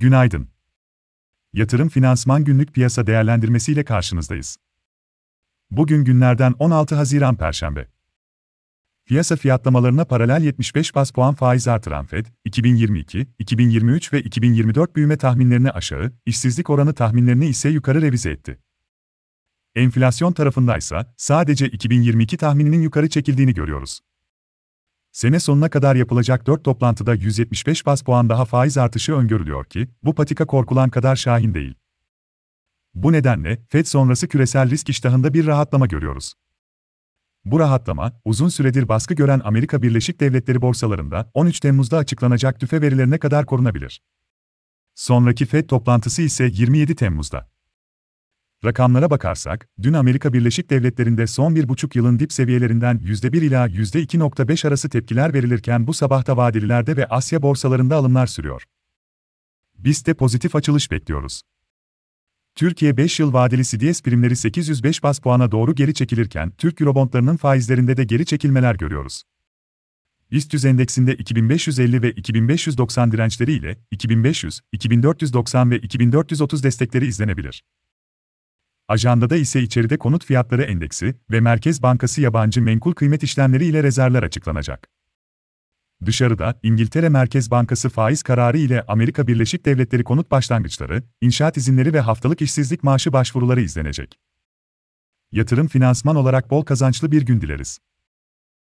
Günaydın. Yatırım Finansman Günlük Piyasa Değerlendirmesi ile karşınızdayız. Bugün günlerden 16 Haziran Perşembe. Piyasa fiyatlamalarına paralel 75 bas puan faiz artıran Fed, 2022, 2023 ve 2024 büyüme tahminlerini aşağı, işsizlik oranı tahminlerini ise yukarı revize etti. Enflasyon tarafındaysa sadece 2022 tahmininin yukarı çekildiğini görüyoruz. Sene sonuna kadar yapılacak 4 toplantıda 175 bas puan daha faiz artışı öngörülüyor ki, bu patika korkulan kadar şahin değil. Bu nedenle, FED sonrası küresel risk iştahında bir rahatlama görüyoruz. Bu rahatlama, uzun süredir baskı gören Amerika Birleşik Devletleri borsalarında 13 Temmuz'da açıklanacak tüfe verilerine kadar korunabilir. Sonraki FED toplantısı ise 27 Temmuz'da. Rakamlara bakarsak, dün Amerika Birleşik Devletleri'nde son bir buçuk yılın dip seviyelerinden %1 ila %2.5 arası tepkiler verilirken bu sabahta vadelilerde ve Asya borsalarında alımlar sürüyor. Biz de pozitif açılış bekliyoruz. Türkiye 5 yıl vadeli CDS primleri 805 bas puana doğru geri çekilirken Türk Eurobondlarının faizlerinde de geri çekilmeler görüyoruz. BIST endeksinde 2550 ve 2590 dirençleri ile 2500, 2490 ve 2430 destekleri izlenebilir. Ajandada ise içeride konut fiyatları endeksi ve Merkez Bankası yabancı menkul kıymet işlemleri ile rezervler açıklanacak. Dışarıda, İngiltere Merkez Bankası faiz kararı ile Amerika Birleşik Devletleri konut başlangıçları, inşaat izinleri ve haftalık işsizlik maaşı başvuruları izlenecek. Yatırım finansman olarak bol kazançlı bir gün dileriz.